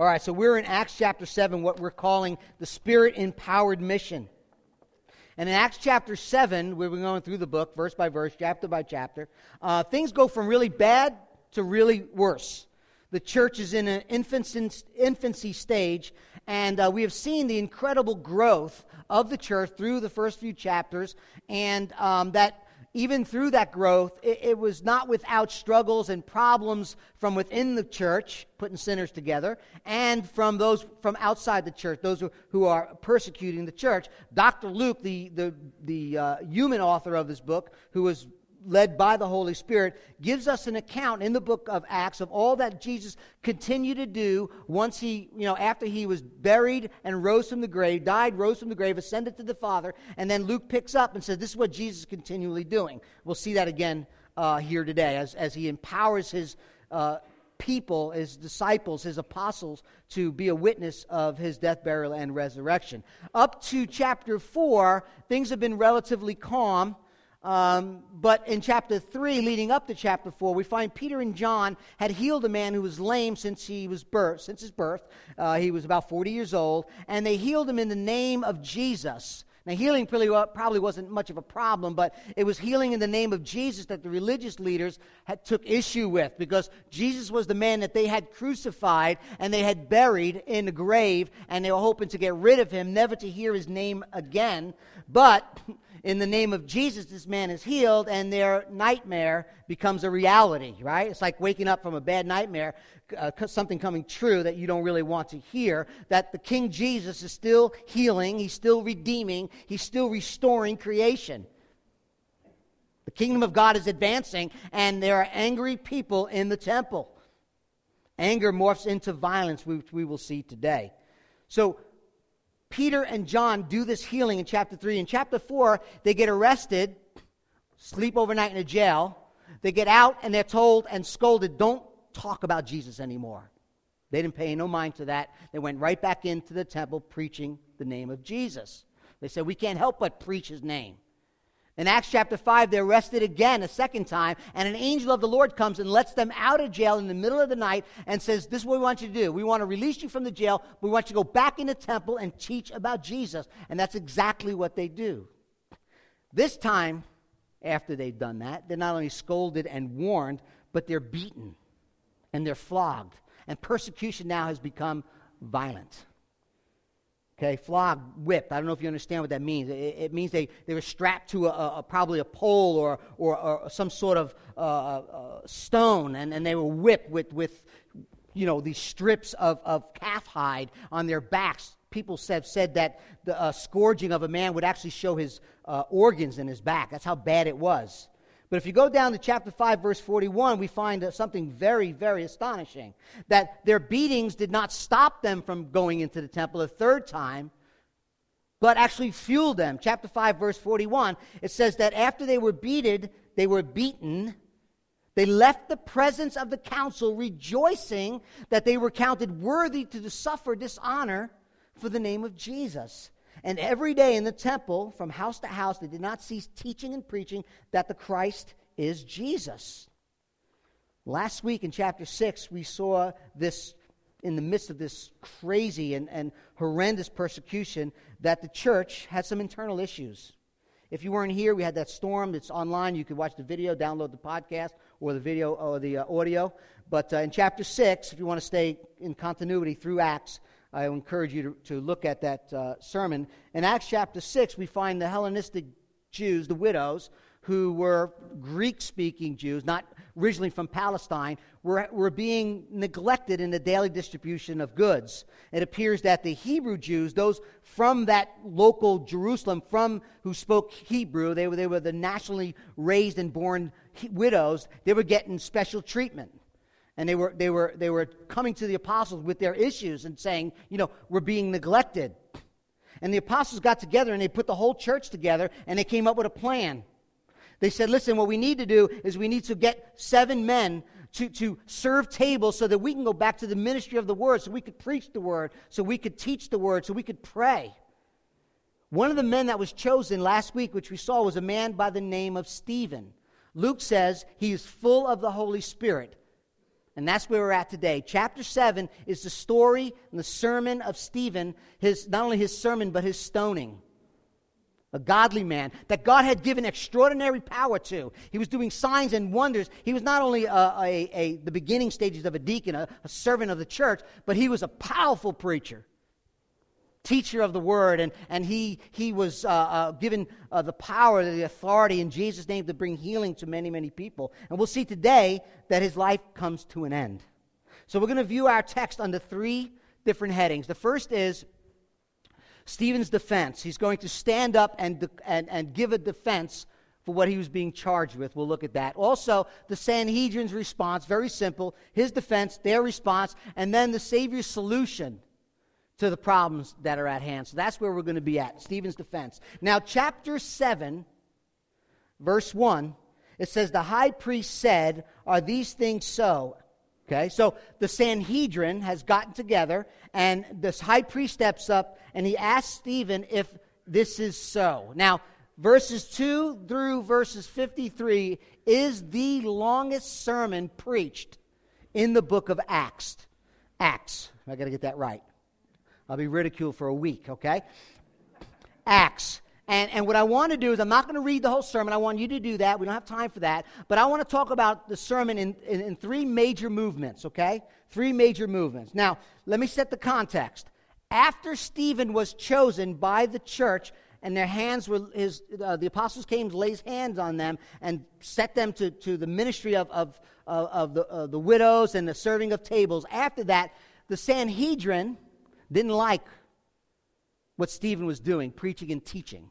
All right, so we're in Acts chapter 7, what we're calling the Spirit empowered mission. And in Acts chapter 7, we're going through the book, verse by verse, chapter by chapter, uh, things go from really bad to really worse. The church is in an infancy, infancy stage, and uh, we have seen the incredible growth of the church through the first few chapters, and um, that even through that growth, it, it, was not without struggles and problems from within the church, putting sinners together, and from those from outside the church, those who, who are persecuting the church. Dr. Luke, the, the, the uh, human author of this book, who was led by the Holy Spirit, gives us an account in the book of Acts of all that Jesus continued to do once he, you know, after he was buried and rose from the grave, died, rose from the grave, ascended to the Father, and then Luke picks up and says, This is what Jesus is continually doing. We'll see that again uh, here today as, as he empowers his. Uh, people, his disciples, his apostles, to be a witness of his death, burial, and resurrection. Up to chapter 4, things have been relatively calm. Um, but in chapter 3, leading up to chapter 4, we find Peter and John had healed a man who was lame since he was birth, since his birth. Uh, he was about 40 years old, and they healed him in the name of Jesus. Now, healing probably wasn't much of a problem, but it was healing in the name of Jesus that the religious leaders had, took issue with because Jesus was the man that they had crucified and they had buried in the grave, and they were hoping to get rid of him, never to hear his name again. But in the name of Jesus, this man is healed, and their nightmare becomes a reality, right? It's like waking up from a bad nightmare, uh, something coming true that you don't really want to hear. That the King Jesus is still healing, he's still redeeming, he's still restoring creation. The kingdom of God is advancing, and there are angry people in the temple. Anger morphs into violence, which we will see today. So, Peter and John do this healing in chapter 3. In chapter 4, they get arrested, sleep overnight in a jail. They get out and they're told and scolded, don't talk about Jesus anymore. They didn't pay no mind to that. They went right back into the temple preaching the name of Jesus. They said, We can't help but preach his name. In Acts chapter 5, they're arrested again a second time, and an angel of the Lord comes and lets them out of jail in the middle of the night and says, This is what we want you to do. We want to release you from the jail. We want you to go back in the temple and teach about Jesus. And that's exactly what they do. This time, after they've done that, they're not only scolded and warned, but they're beaten and they're flogged. And persecution now has become violent. Okay, flogged, whipped. I don't know if you understand what that means. It, it means they, they were strapped to a, a, probably a pole or, or, or some sort of uh, uh, stone, and, and they were whipped with, with you know, these strips of, of calf hide on their backs. People have said that the uh, scourging of a man would actually show his uh, organs in his back. That's how bad it was. But if you go down to chapter 5, verse 41, we find uh, something very, very astonishing. That their beatings did not stop them from going into the temple a third time, but actually fueled them. Chapter 5, verse 41, it says that after they were beaten, they were beaten. They left the presence of the council rejoicing that they were counted worthy to suffer dishonor for the name of Jesus. And every day in the temple, from house to house, they did not cease teaching and preaching that the Christ is Jesus. Last week in chapter 6, we saw this in the midst of this crazy and, and horrendous persecution that the church had some internal issues. If you weren't here, we had that storm. It's online. You could watch the video, download the podcast, or the video or the uh, audio. But uh, in chapter 6, if you want to stay in continuity through Acts, I encourage you to, to look at that uh, sermon. In Acts chapter 6, we find the Hellenistic Jews, the widows, who were Greek speaking Jews, not originally from Palestine, were, were being neglected in the daily distribution of goods. It appears that the Hebrew Jews, those from that local Jerusalem, from who spoke Hebrew, they were, they were the nationally raised and born widows, they were getting special treatment and they were, they, were, they were coming to the apostles with their issues and saying, you know, we're being neglected. And the apostles got together and they put the whole church together and they came up with a plan. They said, listen, what we need to do is we need to get seven men to, to serve tables so that we can go back to the ministry of the word, so we could preach the word, so we could teach the word, so we could pray. One of the men that was chosen last week, which we saw, was a man by the name of Stephen. Luke says he is full of the Holy Spirit. And that's where we're at today. Chapter 7 is the story and the sermon of Stephen, his, not only his sermon, but his stoning. A godly man that God had given extraordinary power to. He was doing signs and wonders. He was not only a, a, a the beginning stages of a deacon, a, a servant of the church, but he was a powerful preacher teacher of the word, and, and he, he was uh, uh, given uh, the power, the authority in Jesus' name to bring healing to many, many people. And we'll see today that his life comes to an end. So we're going to view our text under three different headings. The first is Stephen's defense. He's going to stand up and, and, and give a defense for what he was being charged with. We'll look at that. Also, the Sanhedrin's response, very simple. His defense, their response, and then the Savior's solution to the problems that are at hand. So that's where we're going to be at Stephen's defense. Now, chapter 7, verse 1, it says, The high priest said, Are these things so? Okay, so the Sanhedrin has gotten together, and this high priest steps up and he asks Stephen if this is so. Now, verses 2 through verses 53 is the longest sermon preached in the book of Acts. Acts. I got to get that right. I'll be ridiculed for a week, okay? Acts. And, and what I want to do is, I'm not going to read the whole sermon. I want you to do that. We don't have time for that. But I want to talk about the sermon in, in, in three major movements, okay? Three major movements. Now, let me set the context. After Stephen was chosen by the church, and their hands were his uh, the apostles came to lay his hands on them and set them to, to the ministry of, of, uh, of the, uh, the widows and the serving of tables after that the sanhedrin didn't like what Stephen was doing, preaching and teaching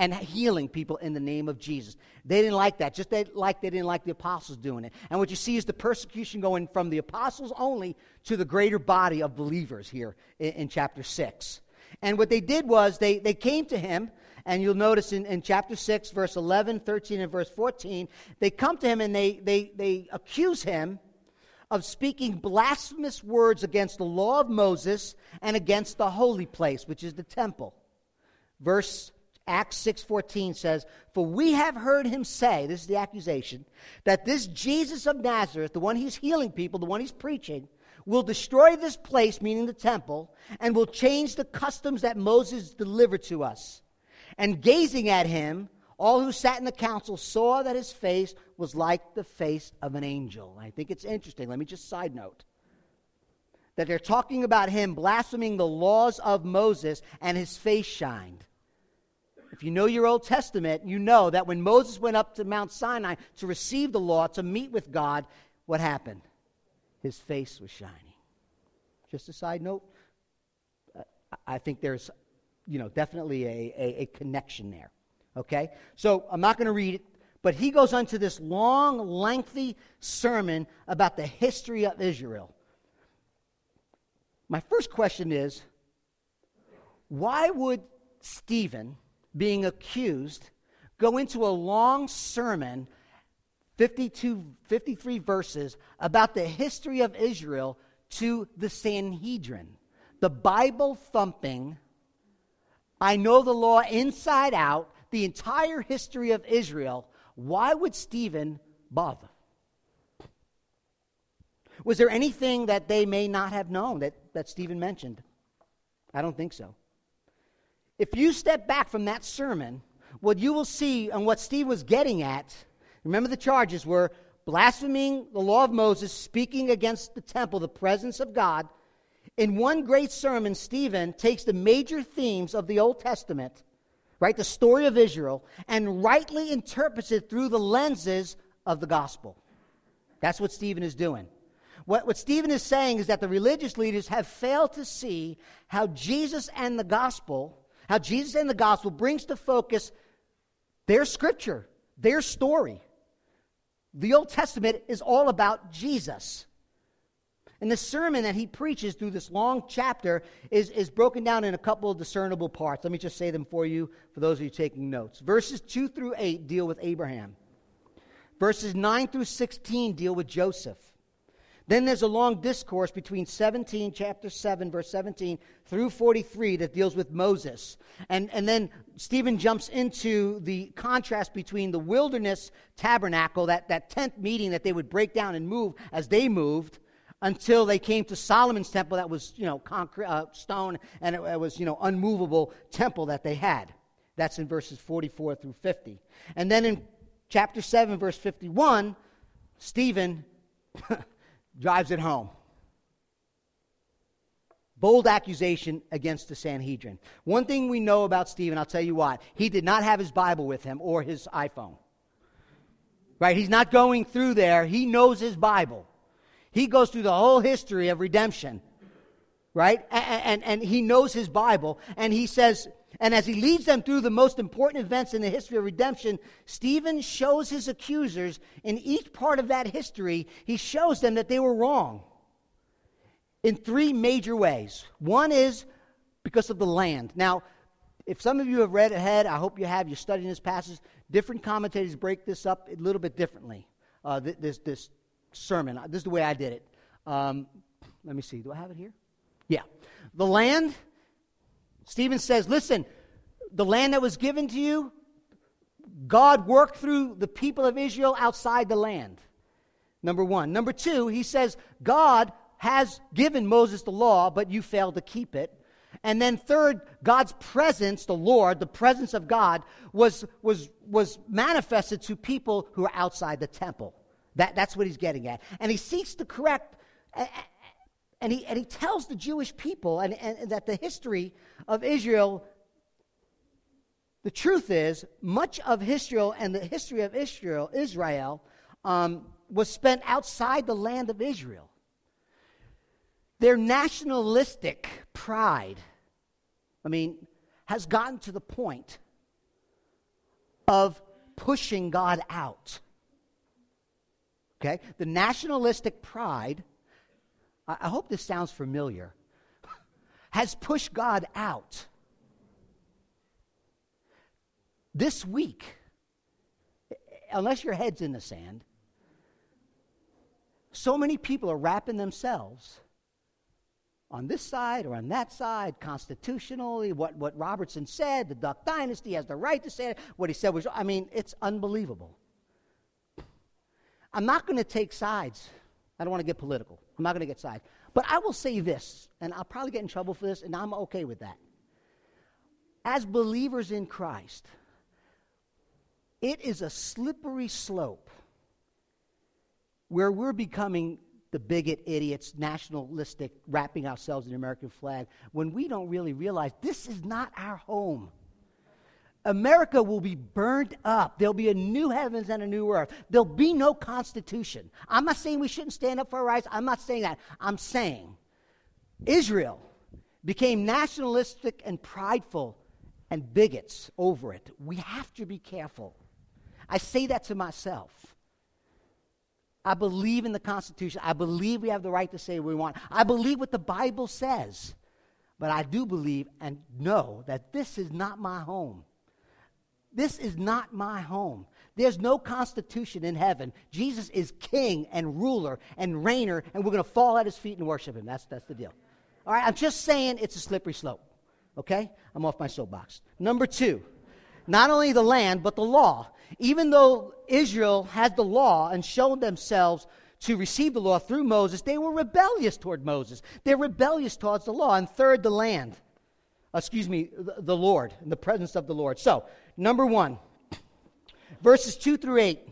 and healing people in the name of Jesus. They didn't like that, just they, like they didn't like the apostles doing it. And what you see is the persecution going from the apostles only to the greater body of believers here in, in chapter 6. And what they did was they, they came to him, and you'll notice in, in chapter 6, verse 11, 13, and verse 14, they come to him and they, they, they accuse him of speaking blasphemous words against the law of Moses and against the holy place, which is the temple. Verse Acts 6:14 says, "For we have heard him say, this is the accusation, that this Jesus of Nazareth, the one he's healing people, the one he's preaching, will destroy this place, meaning the temple, and will change the customs that Moses delivered to us." And gazing at him, all who sat in the council saw that his face was like the face of an angel. I think it's interesting. Let me just side note that they're talking about him blaspheming the laws of Moses and his face shined. If you know your Old Testament, you know that when Moses went up to Mount Sinai to receive the law, to meet with God, what happened? His face was shining. Just a side note, uh, I think there's, you know, definitely a, a, a connection there. Okay? So I'm not going to read it, but he goes on to this long, lengthy sermon about the history of Israel. My first question is why would Stephen, being accused, go into a long sermon, 52, 53 verses, about the history of Israel to the Sanhedrin, the Bible thumping, I know the law inside out, the entire history of Israel, why would Stephen bother? Was there anything that they may not have known that, that Stephen mentioned? I don't think so. If you step back from that sermon, what you will see and what Steve was getting at, remember the charges were blaspheming the law of Moses, speaking against the temple, the presence of God. In one great sermon, Stephen takes the major themes of the Old Testament right, the story of Israel, and rightly interprets it through the lenses of the gospel. That's what Stephen is doing. What, what Stephen is saying is that the religious leaders have failed to see how Jesus and the gospel, how Jesus and the gospel brings to focus their scripture, their story. The Old Testament is all about Jesus. And the sermon that he preaches through this long chapter is, is broken down in a couple of discernible parts. Let me just say them for you, for those of you taking notes. Verses 2 through 8 deal with Abraham, verses 9 through 16 deal with Joseph. Then there's a long discourse between 17, chapter 7, verse 17, through 43 that deals with Moses. And, and then Stephen jumps into the contrast between the wilderness tabernacle, that, that tent meeting that they would break down and move as they moved, until they came to Solomon's temple that was, you know, concrete, uh, stone, and it, it was, you know, unmovable temple that they had. That's in verses 44 through 50. And then in chapter 7, verse 51, Stephen drives it home. Bold accusation against the Sanhedrin. One thing we know about Stephen, I'll tell you what, he did not have his Bible with him or his iPhone. Right? He's not going through there. He knows his Bible. He goes through the whole history of redemption. Right? And, and, and he knows his Bible. And he says, and as he leads them through the most important events in the history of redemption, Stephen shows his accusers in each part of that history, he shows them that they were wrong in three major ways. One is because of the land. Now, if some of you have read ahead, I hope you have, you're studying this passage, different commentators break this up a little bit differently, uh, this, this sermon. This is the way I did it. Um, let me see, do I have it here? Yeah. The land Stephen says, listen, the land that was given to you, God worked through the people of Israel outside the land. Number one. Number two, he says, God has given Moses the law, but you failed to keep it. And then third, God's presence, the Lord, the presence of God, was, was, was manifested to people who are outside the temple. That, that's what he's getting at. And he seeks to correct and he, and he tells the Jewish people and, and that the history of Israel, the truth is, much of Israel and the history of Israel, Israel um, was spent outside the land of Israel. Their nationalistic pride, I mean, has gotten to the point of pushing God out. Okay? The nationalistic pride I hope this sounds familiar, has pushed God out. This week, unless your head's in the sand, so many people are wrapping themselves on this side or on that side, constitutionally, what, what Robertson said, the Duck Dynasty has the right to say it, what he said was, I mean, it's unbelievable. I'm not going to take sides. I don't want to get political. I'm not going to get sides. But I will say this, and I'll probably get in trouble for this, and I'm okay with that. As believers in Christ, it is a slippery slope where we're becoming the bigot idiots, nationalistic, wrapping ourselves in the American flag, when we don't really realize this is not our home. America will be burned up. There'll be a new heavens and a new earth. There'll be no constitution. I'm not saying we shouldn't stand up for our rights. I'm not saying that. I'm saying Israel became nationalistic and prideful and bigots over it. We have to be careful. I say that to myself. I believe in the Constitution. I believe we have the right to say what we want. I believe what the Bible says. But I do believe and know that this is not my home. This is not my home. There's no constitution in heaven. Jesus is king and ruler and reigner, and we're going to fall at his feet and worship him. That's, that's the deal. All right, I'm just saying it's a slippery slope. Okay? I'm off my soapbox. Number two, not only the land, but the law. Even though Israel had the law and showed themselves to receive the law through Moses, they were rebellious toward Moses. They're rebellious towards the law. And third, the land. Excuse me, the, Lord, in the presence of the Lord. So, Number one, verses 2 through 8.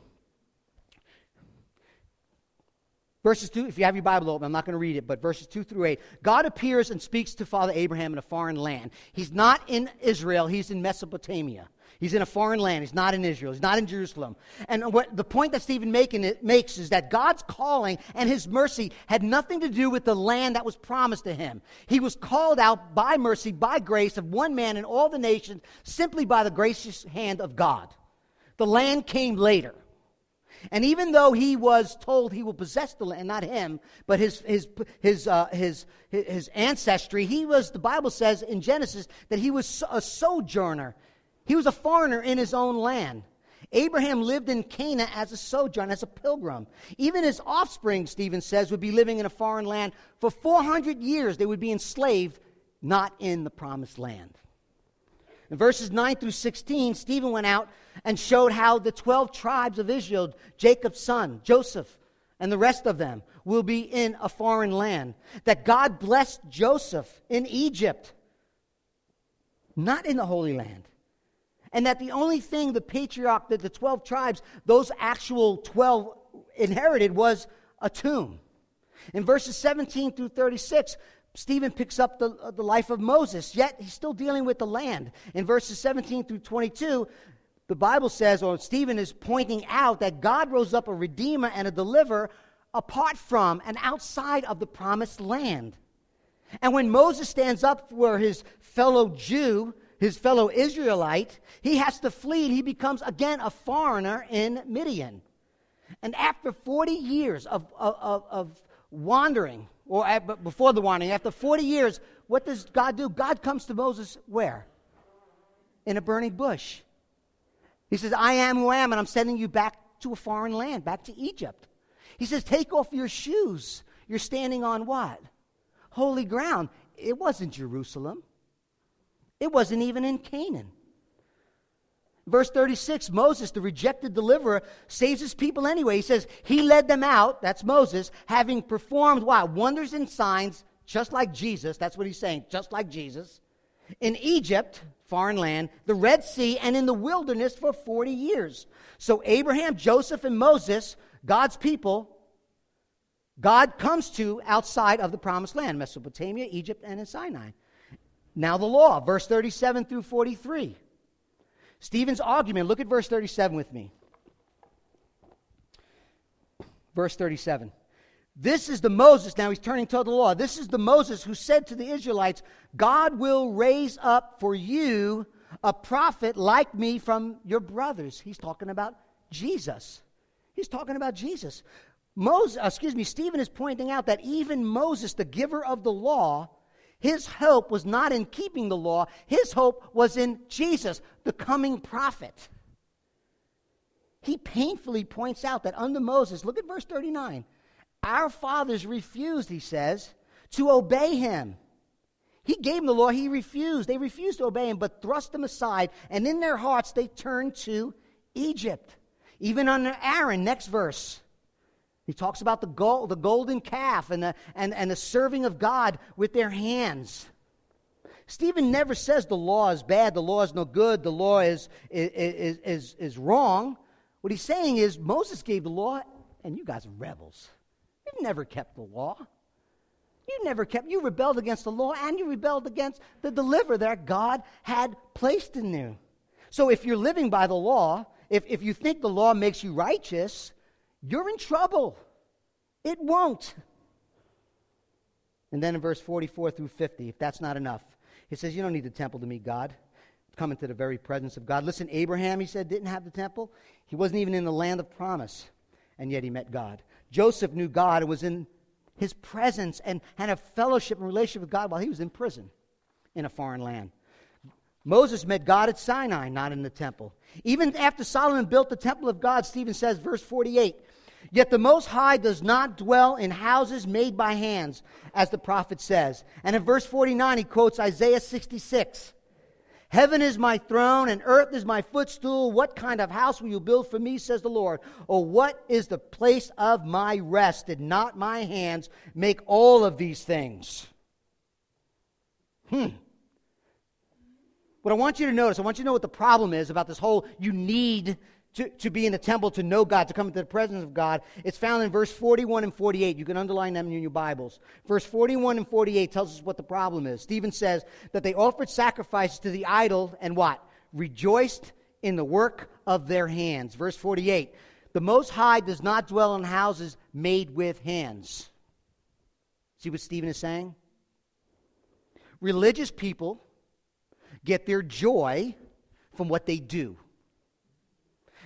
Verses 2, if you have your Bible open, I'm not going to read it, but verses 2 through 8. God appears and speaks to Father Abraham in a foreign land. He's not in Israel, he's in Mesopotamia. He's in a foreign land. He's not in Israel. He's not in Jerusalem. And what the point that Stephen making it makes is that God's calling and his mercy had nothing to do with the land that was promised to him. He was called out by mercy, by grace of one man in all the nations, simply by the gracious hand of God. The land came later. And even though he was told he will possess the land, not him, but his, his, his, uh, his, his ancestry, he was, the Bible says in Genesis, that he was a sojourner he was a foreigner in his own land. Abraham lived in Canaan as a sojourner, as a pilgrim. Even his offspring, Stephen says, would be living in a foreign land for 400 years. They would be enslaved, not in the promised land. In verses 9 through 16, Stephen went out and showed how the 12 tribes of Israel, Jacob's son, Joseph, and the rest of them will be in a foreign land. That God blessed Joseph in Egypt, not in the Holy Land. And that the only thing the patriarch, that the 12 tribes, those actual 12 inherited was a tomb. In verses 17 through 36, Stephen picks up the, uh, the life of Moses, yet he's still dealing with the land. In verses 17 through 22, the Bible says, or Stephen is pointing out, that God rose up a redeemer and a deliverer apart from and outside of the promised land. And when Moses stands up for his fellow Jew, his fellow Israelite, he has to flee. He becomes again a foreigner in Midian. And after 40 years of, of, of wandering, or at, before the wandering, after 40 years, what does God do? God comes to Moses where? In a burning bush. He says, I am who I am, and I'm sending you back to a foreign land, back to Egypt. He says, Take off your shoes. You're standing on what? Holy ground. It wasn't Jerusalem, it wasn't even in Canaan. Verse 36 Moses, the rejected deliverer, saves his people anyway. He says, He led them out, that's Moses, having performed what? Wonders and signs, just like Jesus. That's what he's saying, just like Jesus. In Egypt, foreign land, the Red Sea, and in the wilderness for 40 years. So Abraham, Joseph, and Moses, God's people, God comes to outside of the promised land Mesopotamia, Egypt, and in Sinai. Now the law, verse 37 through 43. Stephen's argument, look at verse 37 with me. Verse 37. This is the Moses, now he's turning to the law. This is the Moses who said to the Israelites, God will raise up for you a prophet like me from your brothers. He's talking about Jesus. He's talking about Jesus. Moses, uh, excuse me, Stephen is pointing out that even Moses, the giver of the law, his hope was not in keeping the law, his hope was in Jesus, the coming prophet. He painfully points out that under Moses, look at verse 39, our fathers refused, he says, to obey him. He gave them the law, he refused. They refused to obey him, but thrust him aside, and in their hearts they turned to Egypt. Even under Aaron, next verse. He talks about the, gold, the golden calf and the, and, and the serving of God with their hands. Stephen never says the law is bad, the law is no good, the law is, is, is, is wrong. What he's saying is Moses gave the law, and you guys are rebels. You've never kept the law. You never kept, you rebelled against the law and you rebelled against the deliverer that God had placed in you. So if you're living by the law, if, if you think the law makes you righteous, you're in trouble. It won't. And then in verse 44 through 50, if that's not enough, he says, You don't need the temple to meet God. Come into the very presence of God. Listen, Abraham, he said, didn't have the temple. He wasn't even in the land of promise, and yet he met God. Joseph knew God and was in his presence and had a fellowship and relationship with God while he was in prison in a foreign land. Moses met God at Sinai, not in the temple. Even after Solomon built the temple of God, Stephen says, verse 48, Yet the Most High does not dwell in houses made by hands, as the prophet says. And in verse 49, he quotes Isaiah 66. Heaven is my throne and earth is my footstool. What kind of house will you build for me, says the Lord? Or what is the place of my rest? Did not my hands make all of these things? Hmm. What I want you to notice, I want you to know what the problem is about this whole you need to, to be in the temple to know God, to come into the presence of God. It's found in verse 41 and 48. You can underline them in your Bibles. Verse 41 and 48 tells us what the problem is. Stephen says that they offered sacrifices to the idol and what? Rejoiced in the work of their hands. Verse 48 The Most High does not dwell in houses made with hands. See what Stephen is saying? Religious people get their joy from what they do.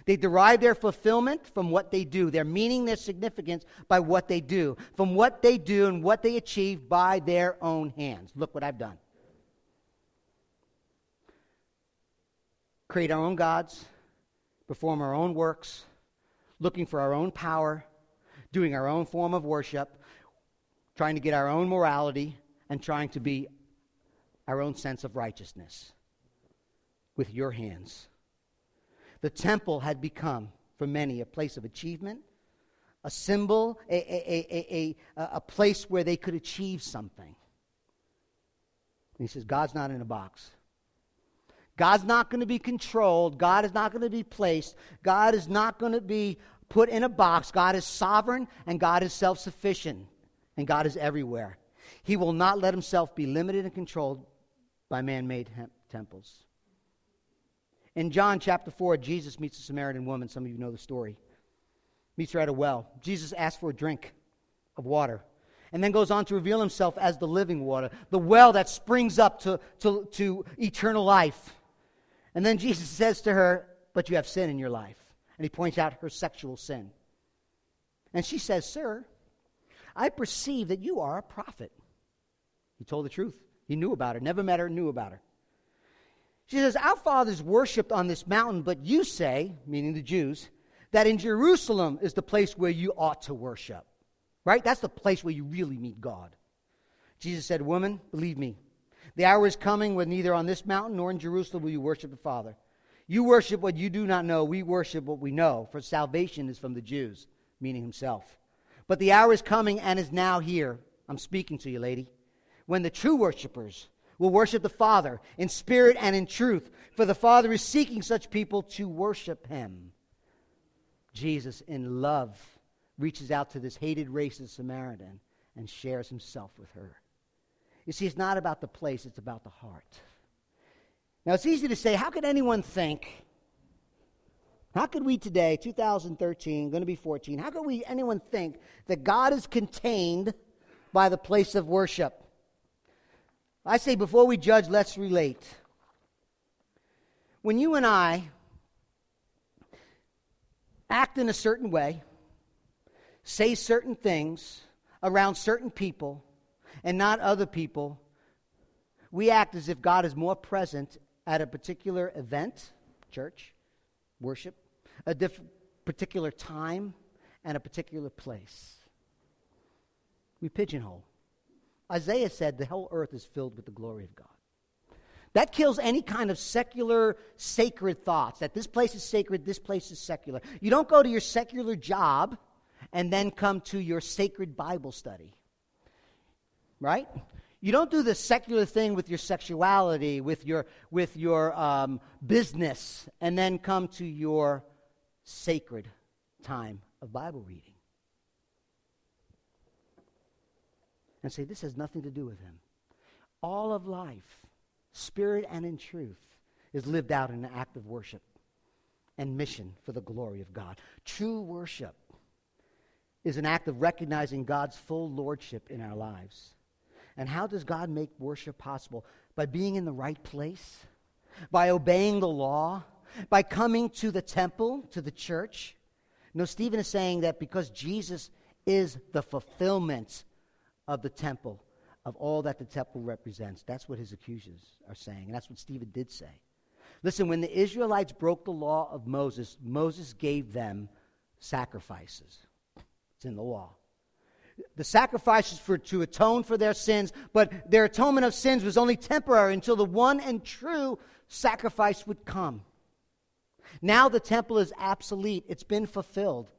They derive their fulfillment from what they do, their meaning, their significance by what they do, from what they do and what they achieve by their own hands. Look what I've done. Create our own gods, perform our own works, looking for our own power, doing our own form of worship, trying to get our own morality, and trying to be our own sense of righteousness with your hands. The temple had become, for many, a place of achievement, a symbol, a, a, a, a, place where they could achieve something. And he says, God's not in a box. God's not going to be controlled. God is not going to be placed. God is not going to be put in a box. God is sovereign and God is self sufficient and God is everywhere. He will not let himself be limited and controlled by man made temples. In John chapter 4, Jesus meets a Samaritan woman. Some of you know the story. Meets her at a well. Jesus asks for a drink of water and then goes on to reveal himself as the living water, the well that springs up to, to, to eternal life. And then Jesus says to her, But you have sin in your life. And he points out her sexual sin. And she says, Sir, I perceive that you are a prophet. He told the truth. He knew about her, never met her, knew about her. She says, Our fathers worshipped on this mountain, but you say, meaning the Jews, that in Jerusalem is the place where you ought to worship. Right? That's the place where you really meet God. Jesus said, Woman, believe me, the hour is coming when neither on this mountain nor in Jerusalem will you worship the Father. You worship what you do not know. We worship what we know, for salvation is from the Jews, meaning himself. But the hour is coming and is now here. I'm speaking to you, lady. When the true worshipers will worship the Father in spirit and in truth, for the Father is seeking such people to worship him. Jesus, in love, reaches out to this hated racist Samaritan and shares himself with her. You see, it's not about the place, it's about the heart. Now, it's easy to say, how could anyone think? How could we today, 2013, going to be 14, how could we anyone think that God is contained by the place of worship? I say before we judge, let's relate. When you and I act in a certain way, say certain things around certain people and not other people, we act as if God is more present at a particular event, church, worship, a diff- particular time, and a particular place. We pigeonhole. Isaiah said the whole earth is filled with the glory of God. That kills any kind of secular, sacred thoughts that this place is sacred, this place is secular. You don't go to your secular job and then come to your sacred Bible study. Right? You don't do the secular thing with your sexuality, with your, with your um, business, and then come to your sacred time of Bible reading. And say, this has nothing to do with him. All of life, spirit and in truth, is lived out in an act of worship and mission for the glory of God. True worship is an act of recognizing God's full lordship in our lives. And how does God make worship possible? By being in the right place, by obeying the law, by coming to the temple, to the church. No, Stephen is saying that because Jesus is the fulfillment of the temple, of all that the temple represents. That's what his accusers are saying, and that's what Stephen did say. Listen, when the Israelites broke the law of Moses, Moses gave them sacrifices. It's in the law. The sacrifices for to atone for their sins, but their atonement of sins was only temporary until the one and true sacrifice would come. Now the temple is obsolete. It's been fulfilled.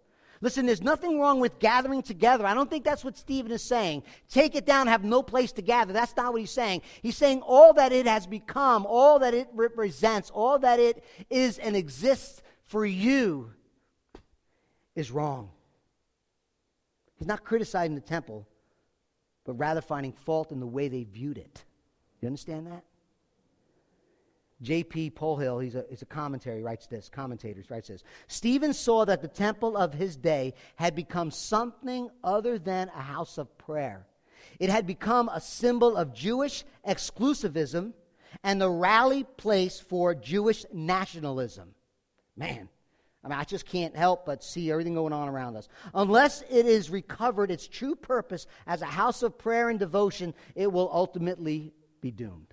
Listen, there's nothing wrong with gathering together. I don't think that's what Stephen is saying. Take it down, have no place to gather. That's not what he's saying. He's saying all that it has become, all that it represents, all that it is and exists for you is wrong. He's not criticizing the temple, but rather finding fault in the way they viewed it. You understand that? J.P. Polhill, he's a, he's a commentary, writes this, commentators, writes this. Stephen saw that the temple of his day had become something other than a house of prayer. It had become a symbol of Jewish exclusivism and the rally place for Jewish nationalism. Man, I mean, I just can't help but see everything going on around us. Unless it is recovered its true purpose as a house of prayer and devotion, it will ultimately be doomed.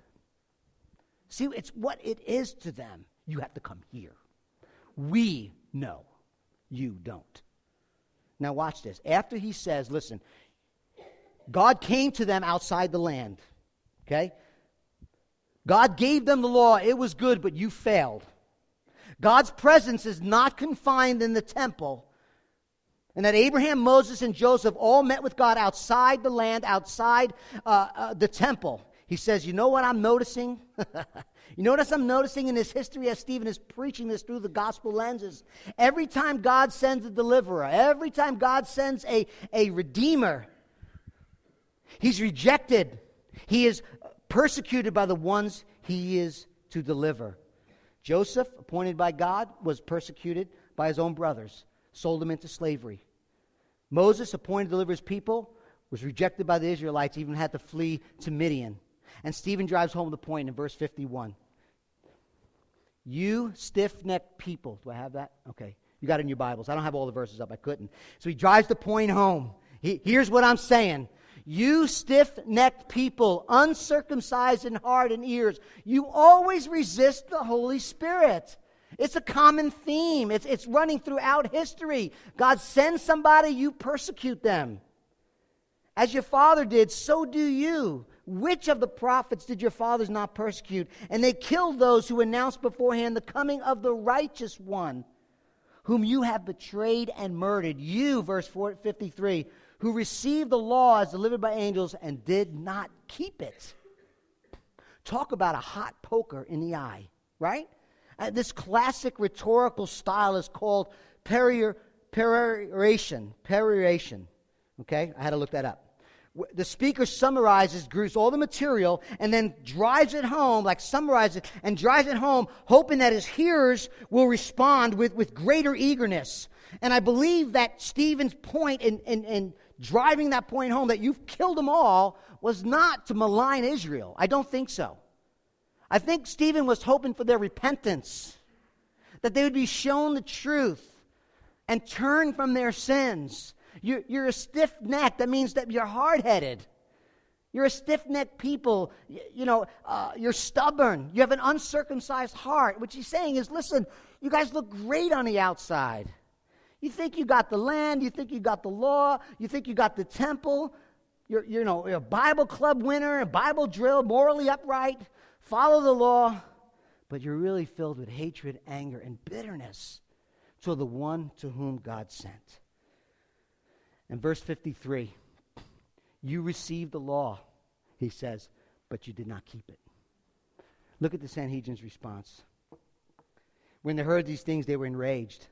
See, it's what it is to them. You have to come here. We know. You don't. Now, watch this. After he says, listen, God came to them outside the land. Okay? God gave them the law. It was good, but you failed. God's presence is not confined in the temple. And that Abraham, Moses, and Joseph all met with God outside the land, outside uh, uh, the temple. He says, You know what I'm noticing? you notice I'm noticing in this history as Stephen is preaching this through the gospel lenses? Every time God sends a deliverer, every time God sends a, a redeemer, he's rejected. He is persecuted by the ones he is to deliver. Joseph, appointed by God, was persecuted by his own brothers, sold him into slavery. Moses, appointed to deliver his people, was rejected by the Israelites, even had to flee to Midian. And Stephen drives home the point in verse 51. You stiff necked people. Do I have that? Okay. You got it in your Bibles. I don't have all the verses up. I couldn't. So he drives the point home. He, here's what I'm saying. You stiff necked people, uncircumcised in heart and ears, you always resist the Holy Spirit. It's a common theme, it's, it's running throughout history. God sends somebody, you persecute them. As your father did, so do you. Which of the prophets did your fathers not persecute? And they killed those who announced beforehand the coming of the righteous one, whom you have betrayed and murdered. You, verse 53, who received the law as delivered by angels and did not keep it. Talk about a hot poker in the eye, right? Uh, this classic rhetorical style is called peroration. Peroration. Okay? I had to look that up the speaker summarizes, groups all the material, and then drives it home, like summarizes it, and drives it home, hoping that his hearers will respond with, with greater eagerness. And I believe that Stephen's point in, in, in driving that point home, that you've killed them all, was not to malign Israel. I don't think so. I think Stephen was hoping for their repentance, that they would be shown the truth and turn from their sins you're, you're a stiff neck. That means that you're hard headed. You're a stiff necked people. You, you know, uh, you're stubborn. You have an uncircumcised heart. What he's saying is listen, you guys look great on the outside. You think you got the land. You think you got the law. You think you got the temple. You're, you know, you're a Bible club winner, a Bible drill, morally upright, follow the law. But you're really filled with hatred, anger, and bitterness to the one to whom God sent. And verse 53 You received the law, he says, but you did not keep it. Look at the Sanhedrin's response. When they heard these things, they were enraged.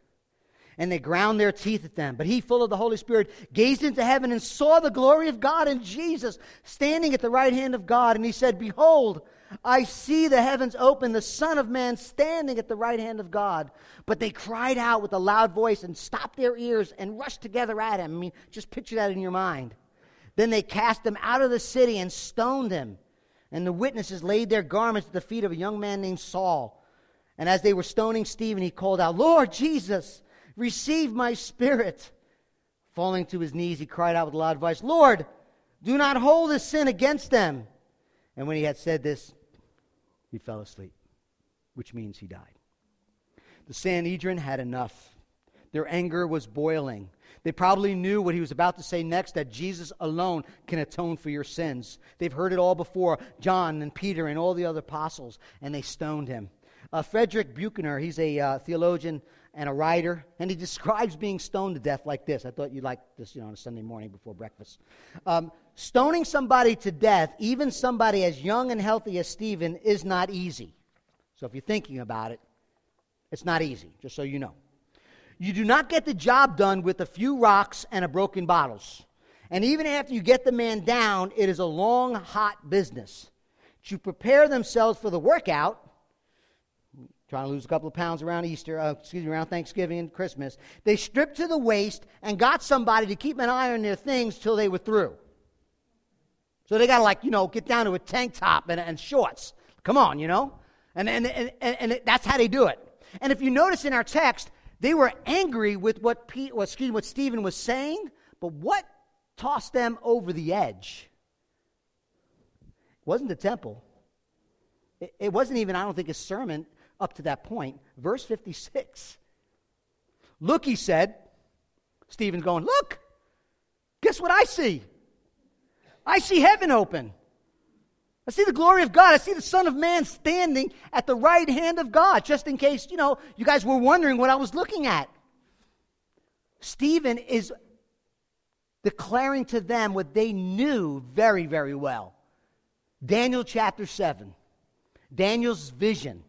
And they ground their teeth at them. But he, full of the Holy Spirit, gazed into heaven and saw the glory of God and Jesus standing at the right hand of God. And he said, Behold, I see the heavens open, the Son of Man standing at the right hand of God. But they cried out with a loud voice and stopped their ears and rushed together at him. I mean, just picture that in your mind. Then they cast him out of the city and stoned him. And the witnesses laid their garments at the feet of a young man named Saul. And as they were stoning Stephen, he called out, Lord Jesus, receive my spirit. Falling to his knees, he cried out with a loud voice, Lord, do not hold this sin against them. And when he had said this, he fell asleep, which means he died. The Sanhedrin had enough. Their anger was boiling. They probably knew what he was about to say next that Jesus alone can atone for your sins. They've heard it all before John and Peter and all the other apostles, and they stoned him. Uh, Frederick Buechner, he's a uh, theologian and a writer, and he describes being stoned to death like this. I thought you'd like this you know, on a Sunday morning before breakfast. Um, Stoning somebody to death, even somebody as young and healthy as Stephen, is not easy. So if you're thinking about it, it's not easy, just so you know. You do not get the job done with a few rocks and a broken bottles. And even after you get the man down, it is a long, hot business. To prepare themselves for the workout, trying to lose a couple of pounds around Easter, uh, excuse me, around Thanksgiving and Christmas, they stripped to the waist and got somebody to keep an eye on their things till they were through. So they got to, like, you know, get down to a tank top and, and shorts. Come on, you know? And, and, and, and, and that's how they do it. And if you notice in our text, they were angry with what, Pete, well, excuse me, what Stephen was saying, but what tossed them over the edge? It wasn't the temple. It, it wasn't even, I don't think, a sermon up to that point. Verse 56 Look, he said. Stephen's going, Look, guess what I see? I see heaven open. I see the glory of God. I see the Son of Man standing at the right hand of God, just in case, you know, you guys were wondering what I was looking at. Stephen is declaring to them what they knew very, very well. Daniel chapter 7, Daniel's vision.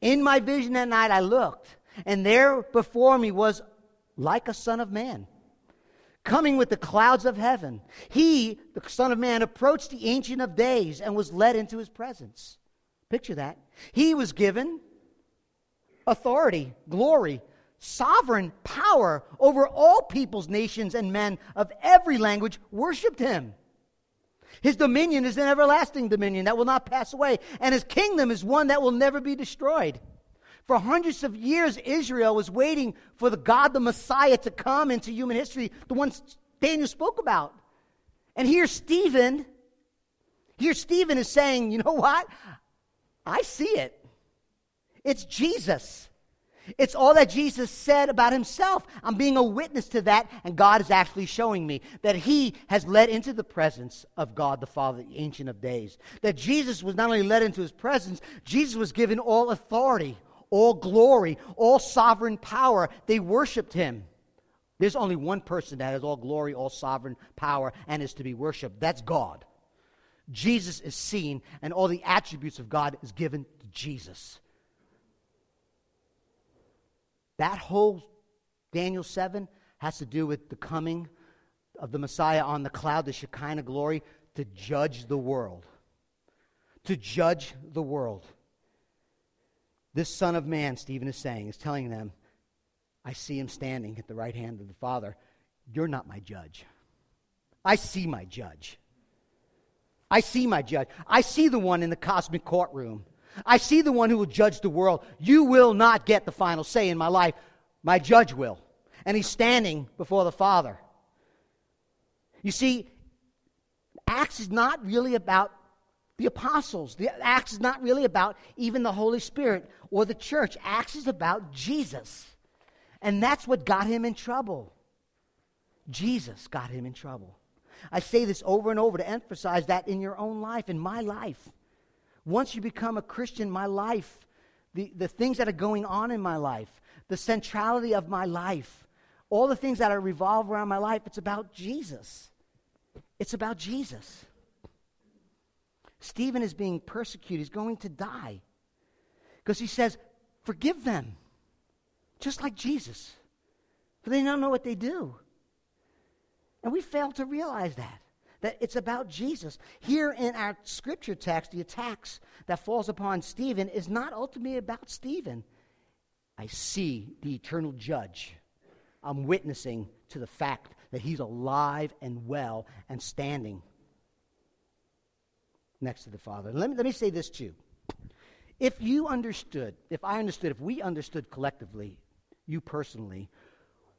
In my vision that night, I looked, and there before me was like a son of man coming with the clouds of heaven. He, the Son of Man, approached the Ancient of Days and was led into his presence. Picture that. He was given authority, glory, sovereign power over all peoples, nations, and men of every language worshiped him. His dominion is an everlasting dominion that will not pass away, and his kingdom is one that will never be destroyed. For hundreds of years, Israel was waiting for the God, the Messiah, to come into human history, the one Daniel spoke about. And here, Stephen, here, Stephen is saying, you know what? I see it. It's Jesus. It's all that Jesus said about himself. I'm being a witness to that, and God is actually showing me that he has led into the presence of God the Father, the Ancient of Days. That Jesus was not only led into his presence, Jesus was given all authority, all glory, all sovereign power. They worshiped him. There's only one person that has all glory, all sovereign power, and is to be worshiped. That's God. Jesus is seen, and all the attributes of God is given to Jesus. That whole Daniel 7 has to do with the coming of the Messiah on the cloud, the Shekinah glory, to judge the world. To judge the world. This Son of Man, Stephen is saying, is telling them, I see him standing at the right hand of the Father. You're not my judge. I see my judge. I see my judge. I see the one in the cosmic courtroom. I see the one who will judge the world. You will not get the final say in my life. My judge will. And he's standing before the Father. You see, Acts is not really about the apostles. The Acts is not really about even the Holy Spirit or the church. Acts is about Jesus. And that's what got him in trouble. Jesus got him in trouble. I say this over and over to emphasize that in your own life, in my life. Once you become a Christian, my life, the, the things that are going on in my life, the centrality of my life, all the things that are revolve around my life, it's about Jesus. It's about Jesus. Stephen is being persecuted. He's going to die. Because he says, Forgive them, just like Jesus. For they don't know what they do. And we fail to realize that that it's about Jesus. Here in our scripture text, the attacks that falls upon Stephen is not ultimately about Stephen. I see the eternal judge. I'm witnessing to the fact that he's alive and well and standing next to the Father. Let me, let me say this too. If you understood, if I understood, if we understood collectively, you personally,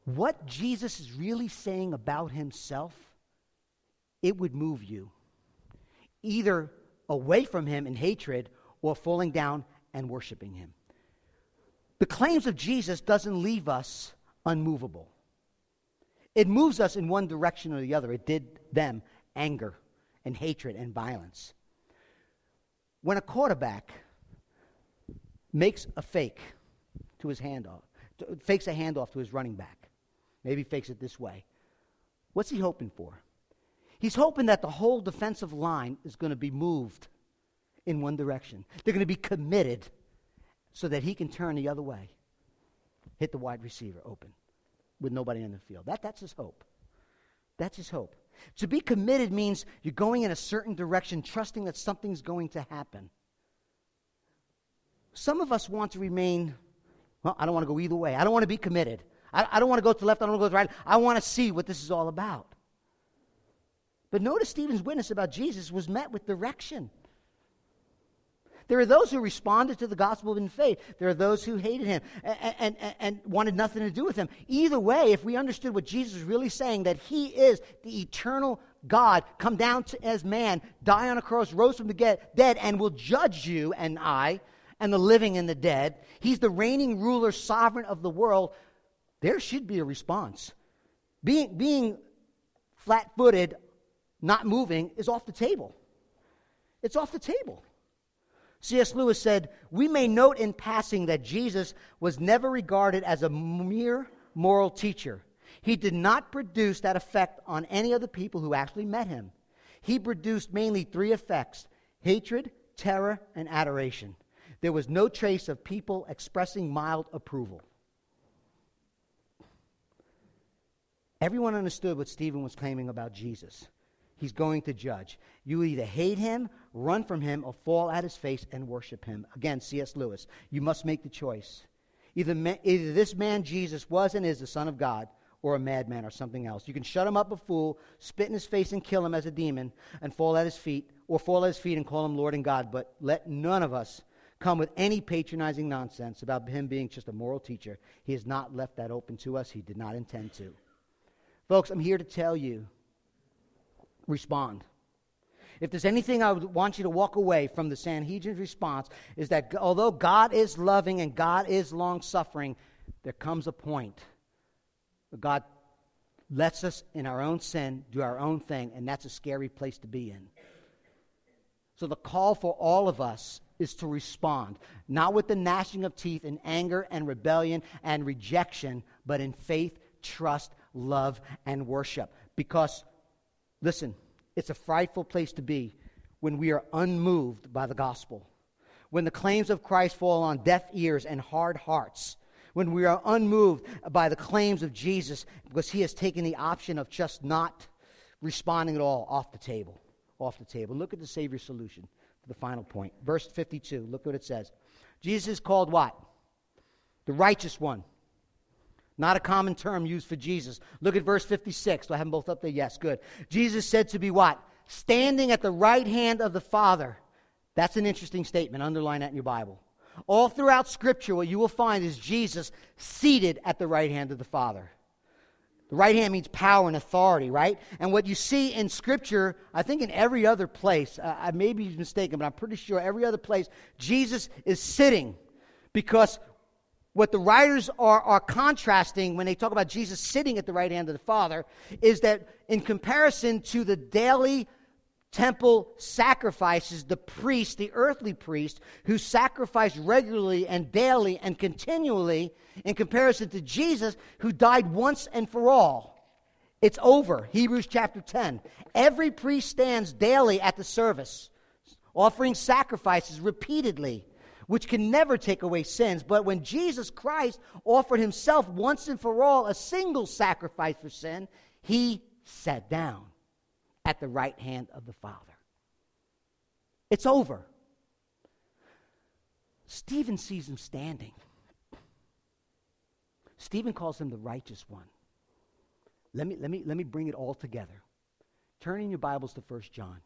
what Jesus is really saying about himself, it would move you either away from him in hatred or falling down and worshiping him. The claims of Jesus doesn't leave us unmovable. It moves us in one direction or the other. It did them anger and hatred and violence. When a quarterback makes a fake to his handoff, fakes a handoff to his running back, maybe fakes it this way, what's he hoping for? He's hoping that the whole defensive line is going to be moved in one direction. They're going to be committed so that he can turn the other way, hit the wide receiver open with nobody in the field. That, that's his hope. That's his hope. To be committed means you're going in a certain direction, trusting that something's going to happen. Some of us want to remain, well, I don't want to go either way. I don't want to be committed. I, I don't want to go to the left. I don't want to go to the right. I want to see what this is all about. But notice Stephen's witness about Jesus was met with direction. There are those who responded to the gospel in faith. There are those who hated him and, and, and, wanted nothing to do with him. Either way, if we understood what Jesus was really saying, that he is the eternal God, come down to, as man, die on a cross, rose from the dead, and will judge you and I and the living and the dead. He's the reigning ruler, sovereign of the world. there should be a response. Being, being flat footed, not moving, is off the table. It's off the table. C.S. Lewis said, We may note in passing that Jesus was never regarded as a mere moral teacher. He did not produce that effect on any of the people who actually met him. He produced mainly three effects hatred, terror, and adoration. There was no trace of people expressing mild approval. Everyone understood what Stephen was claiming about Jesus. He's going to judge. You either hate him, run from him, or fall at his face and worship him. Again, C.S. Lewis. You must make the choice. Either, either this man, Jesus, was and is the Son of God, or a madman, or something else. You can shut him up a fool, spit in his face and kill him as a demon, and fall at his feet, or fall at his feet and call him Lord and God. But let none of us come with any patronizing nonsense about him being just a moral teacher. He has not left that open to us. He did not intend to. Folks, I'm here to tell you respond. If there's anything I would want you to walk away from the Sanhedrin's response, is that although God is loving and God is long suffering, there comes a point where God lets us in our own sin do our own thing, and that's a scary place to be in. So the call for all of us is to respond, not with the gnashing of teeth in anger and rebellion and rejection, but in faith, trust, love, and worship. Because Listen, it's a frightful place to be when we are unmoved by the gospel, when the claims of Christ fall on deaf ears and hard hearts, when we are unmoved by the claims of Jesus because he has taken the option of just not responding at all off the table. Off the table. Look at the Savior's solution to the final point. Verse 52, look what it says. Jesus is called what? The righteous one. Not a common term used for Jesus. Look at verse 56. Do I have them both up there? Yes, good. Jesus said to be what? Standing at the right hand of the Father. That's an interesting statement. Underline that in your Bible. All throughout Scripture, what you will find is Jesus seated at the right hand of the Father. The right hand means power and authority, right? And what you see in Scripture, I think in every other place, uh, I may be mistaken, but I'm pretty sure every other place, Jesus is sitting because what the writers are, are contrasting when they talk about Jesus sitting at the right hand of the Father is that in comparison to the daily temple sacrifices, the priest, the earthly priest, who sacrificed regularly and daily and continually, in comparison to Jesus, who died once and for all. It's over. Hebrews chapter 10. Every priest stands daily at the service, offering sacrifices repeatedly which can never take away sins. But when Jesus Christ offered himself once and for all a single sacrifice for sin, he sat down at the right hand of the Father. It's over. Stephen sees him standing. Stephen calls him the righteous one. Let me, let me, let me bring it all together. Turn in your Bibles to 1 John.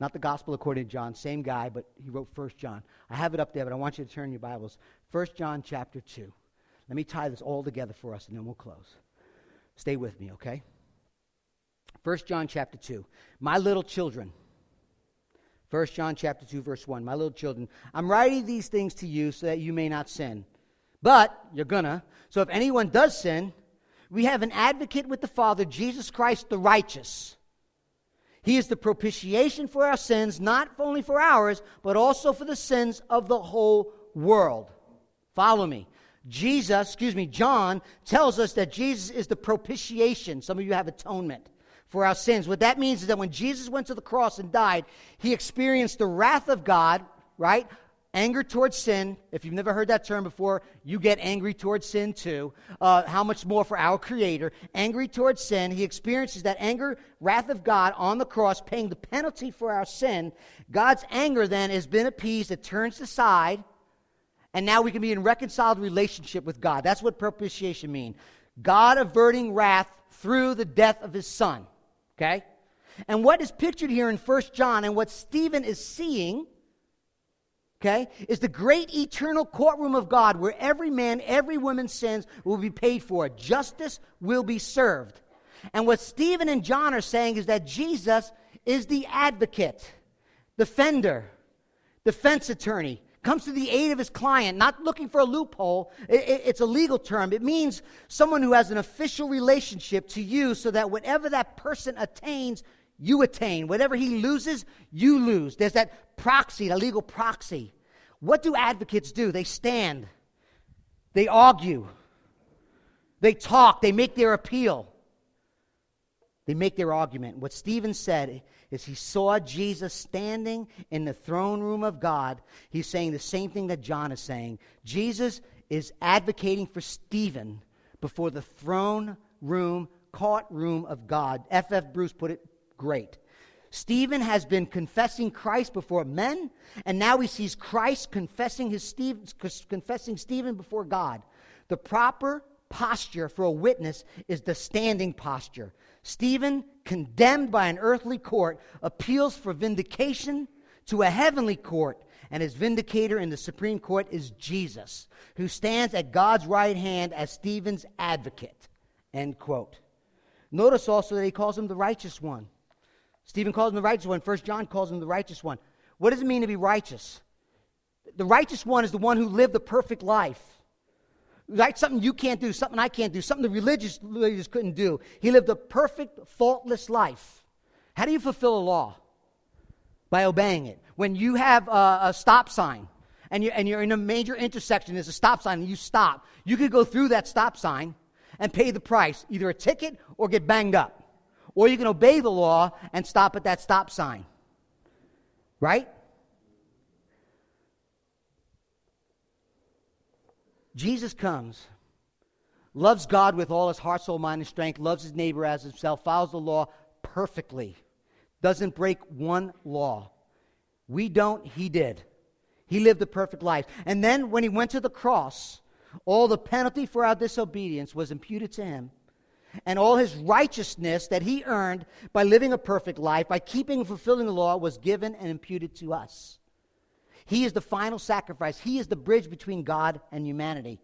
Not the gospel according to John, same guy, but he wrote First John. I have it up there, but I want you to turn your Bibles. First John chapter 2. Let me tie this all together for us and then we'll close. Stay with me, okay? First John chapter 2. My little children. First John chapter 2 verse 1. My little children, I'm writing these things to you so that you may not sin. But you're gonna. So if anyone does sin, we have an advocate with the Father, Jesus Christ the righteous. He is the propitiation for our sins, not only for ours, but also for the sins of the whole world. Follow me. Jesus, excuse me, John tells us that Jesus is the propitiation. Some of you have atonement for our sins. What that means is that when Jesus went to the cross and died, he experienced the wrath of God, right? Anger towards sin. If you've never heard that term before, you get angry towards sin too. Uh, how much more for our Creator? Angry towards sin. He experiences that anger, wrath of God on the cross, paying the penalty for our sin. God's anger then has been appeased. It turns aside. And now we can be in reconciled relationship with God. That's what propitiation means. God averting wrath through the death of his son. Okay? And what is pictured here in First John and what Stephen is seeing okay, is the great eternal courtroom of God where every man, every woman's sins will be paid for. Justice will be served. And what Stephen and John are saying is that Jesus is the advocate, defender, defense attorney, comes to the aid of his client, not looking for a loophole. It, it, it's a legal term. It means someone who has an official relationship to you so that whatever that person attains, you attain. Whatever he loses, you lose. There's that proxy, the legal proxy. What do advocates do? They stand, they argue, they talk, they make their appeal, they make their argument. What Stephen said is he saw Jesus standing in the throne room of God. He's saying the same thing that John is saying. Jesus is advocating for Stephen before the throne room, courtroom of God. F.F. Bruce put it great. Stephen has been confessing Christ before men, and now he sees Christ confessing, his Stephen, confessing Stephen before God. The proper posture for a witness is the standing posture. Stephen, condemned by an earthly court, appeals for vindication to a heavenly court, and his vindicator in the Supreme Court is Jesus, who stands at God's right hand as Stephen's advocate. End quote. Notice also that he calls him the righteous one. Stephen calls him the righteous one. First John calls him the righteous one. What does it mean to be righteous? The righteous one is the one who lived the perfect life. Right? Something you can't do, something I can't do, something the religious leaders couldn't do. He lived a perfect, faultless life. How do you fulfill a law? By obeying it. When you have a, a stop sign and you're, and you're in a major intersection, there's a stop sign, and you stop, you could go through that stop sign and pay the price, either a ticket or get banged up. Or you can obey the law and stop at that stop sign. Right? Jesus comes, loves God with all his heart, soul, mind, and strength, loves his neighbor as himself, follows the law perfectly, doesn't break one law. We don't, he did. He lived a perfect life. And then when he went to the cross, all the penalty for our disobedience was imputed to him and all his righteousness that he earned by living a perfect life, by keeping and fulfilling the law, was given and imputed to us. He is the final sacrifice, he is the bridge between God and humanity.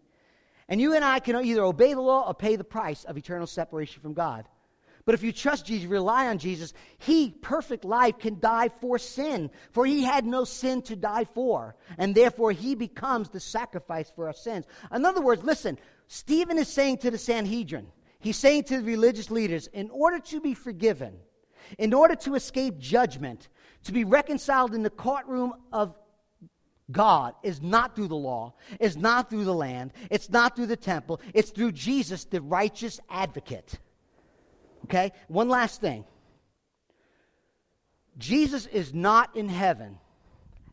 And you and I can either obey the law or pay the price of eternal separation from God. But if you trust Jesus, rely on Jesus, He, perfect life, can die for sin, for He had no sin to die for. And therefore, He becomes the sacrifice for our sins. In other words, listen, Stephen is saying to the Sanhedrin, He's saying to the religious leaders, in order to be forgiven, in order to escape judgment, to be reconciled in the courtroom of God is not through the law, is not through the land, it's not through the temple, it's through Jesus, the righteous advocate. Okay? One last thing. Jesus is not in heaven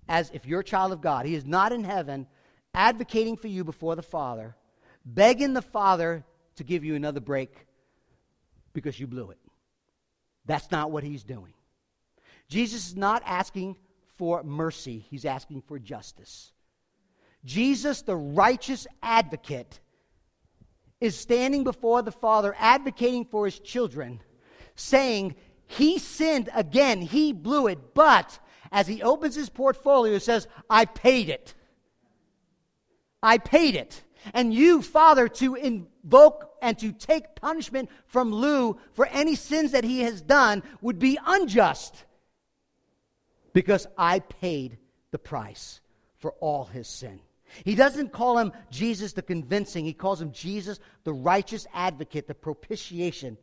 as if you're a child of God. He is not in heaven advocating for you before the Father, begging the Father to give you another break because you blew it. That's not what he's doing. Jesus is not asking for mercy, he's asking for justice. Jesus, the righteous advocate, is standing before the Father advocating for his children, saying, He sinned again, he blew it, but as he opens his portfolio, he says, I paid it. I paid it. And you, Father, to invoke and to take punishment from Lou for any sins that he has done would be unjust because I paid the price for all his sin. He doesn't call him Jesus the convincing, he calls him Jesus the righteous advocate, the propitiation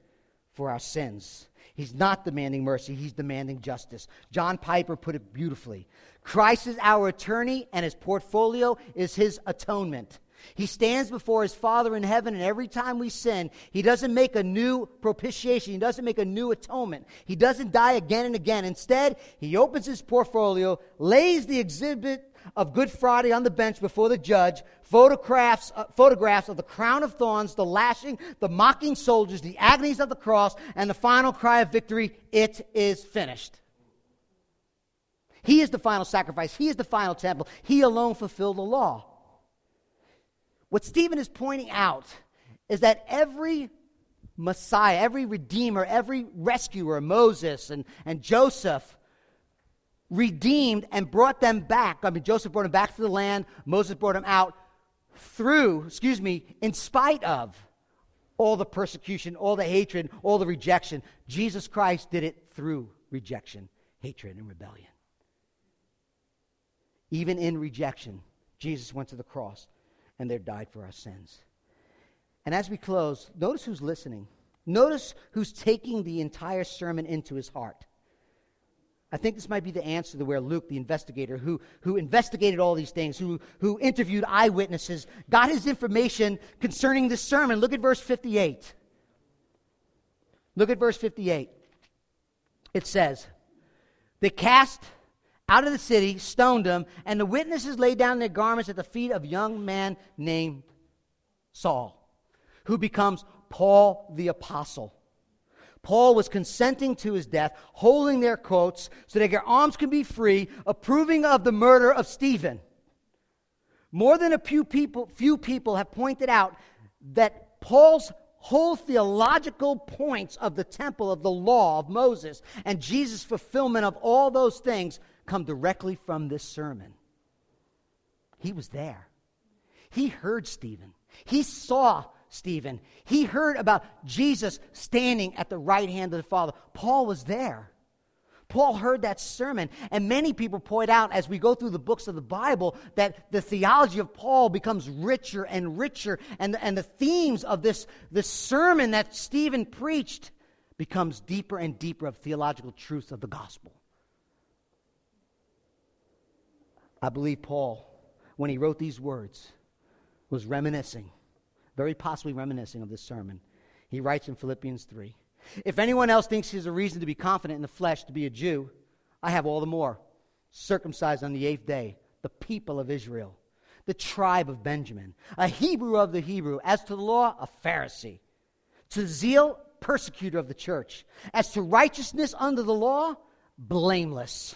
for our sins. He's not demanding mercy, he's demanding justice. John Piper put it beautifully Christ is our attorney, and his portfolio is his atonement. He stands before his Father in heaven, and every time we sin, he doesn't make a new propitiation. He doesn't make a new atonement. He doesn't die again and again. Instead, he opens his portfolio, lays the exhibit of Good Friday on the bench before the judge, photographs, uh, photographs of the crown of thorns, the lashing, the mocking soldiers, the agonies of the cross, and the final cry of victory it is finished. He is the final sacrifice. He is the final temple. He alone fulfilled the law. What Stephen is pointing out is that every Messiah, every Redeemer, every rescuer, Moses and, and Joseph, redeemed and brought them back. I mean, Joseph brought them back to the land, Moses brought them out through, excuse me, in spite of all the persecution, all the hatred, all the rejection. Jesus Christ did it through rejection, hatred, and rebellion. Even in rejection, Jesus went to the cross and there died for our sins. And as we close, notice who's listening. Notice who's taking the entire sermon into his heart. I think this might be the answer to where Luke, the investigator, who, who investigated all these things, who, who interviewed eyewitnesses, got his information concerning this sermon. Look at verse 58. Look at verse 58. It says, They cast out of the city, stoned him, and the witnesses laid down their garments at the feet of a young man named Saul, who becomes Paul the Apostle. Paul was consenting to his death, holding their coats so that their arms could be free, approving of the murder of Stephen. More than a few people, few people have pointed out that Paul's whole theological points of the temple, of the law of Moses, and Jesus' fulfillment of all those things come directly from this sermon. He was there. He heard Stephen. He saw Stephen. He heard about Jesus standing at the right hand of the Father. Paul was there. Paul heard that sermon, and many people point out as we go through the books of the Bible that the theology of Paul becomes richer and richer, and, and the themes of this, this sermon that Stephen preached becomes deeper and deeper of theological truths of the gospel. I believe Paul, when he wrote these words, was reminiscing very possibly reminiscing of this sermon. He writes in Philippians 3 If anyone else thinks he has a reason to be confident in the flesh to be a Jew, I have all the more. Circumcised on the eighth day, the people of Israel, the tribe of Benjamin, a Hebrew of the Hebrew, as to the law, a Pharisee, to zeal, persecutor of the church, as to righteousness under the law, blameless.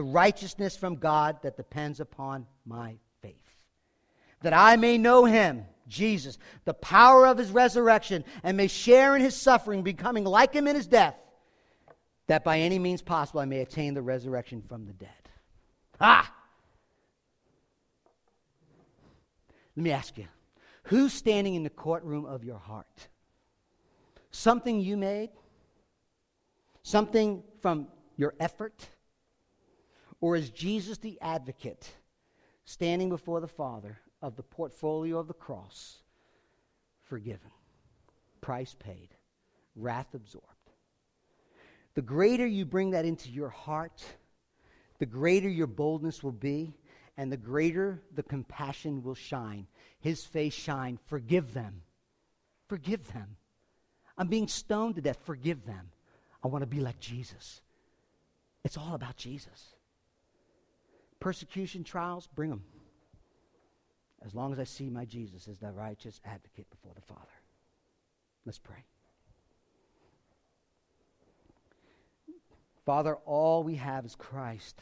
the righteousness from God that depends upon my faith. That I may know him Jesus, the power of his resurrection, and may share in his suffering, becoming like him in his death, that by any means possible I may attain the resurrection from the dead. Ah! Let me ask you who's standing in the courtroom of your heart? Something you made? Something from your effort? Or is Jesus the advocate standing before the Father of the portfolio of the cross forgiven, price paid, wrath absorbed. The greater you bring that into your heart, the greater your boldness will be, and the greater the compassion will shine. His face shine. Forgive them. Forgive them. I'm being stoned to death. Forgive them. I want to be like Jesus. It's all about Jesus. Persecution, trials, bring them as long as I see my Jesus as the righteous advocate before the Father. Let's pray. Father, all we have is Christ.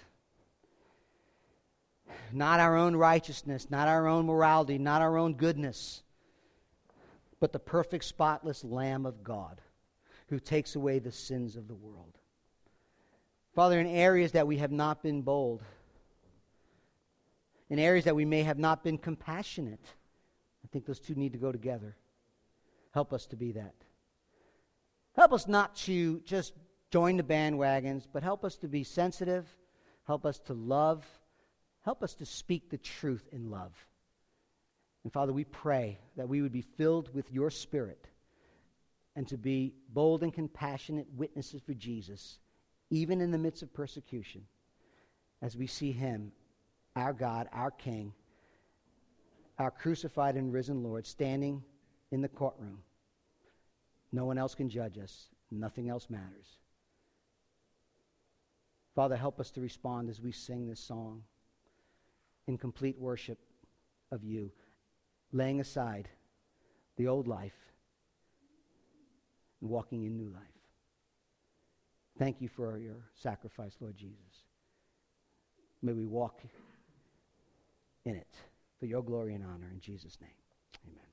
Not our own righteousness, not our own morality, not our own goodness, but the perfect, spotless Lamb of God who takes away the sins of the world. Father, in areas that we have not been bold, in areas that we may have not been compassionate. I think those two need to go together. Help us to be that. Help us not to just join the bandwagons, but help us to be sensitive. Help us to love. Help us to speak the truth in love. And Father, we pray that we would be filled with your Spirit and to be bold and compassionate witnesses for Jesus, even in the midst of persecution, as we see him our God, our King, our crucified and risen Lord, standing in the courtroom. No one else can judge us, nothing else matters. Father, help us to respond as we sing this song in complete worship of you, laying aside the old life and walking in new life. Thank you for your sacrifice, Lord Jesus. May we walk in it. for your glory and honor. In Jesus' name, amen.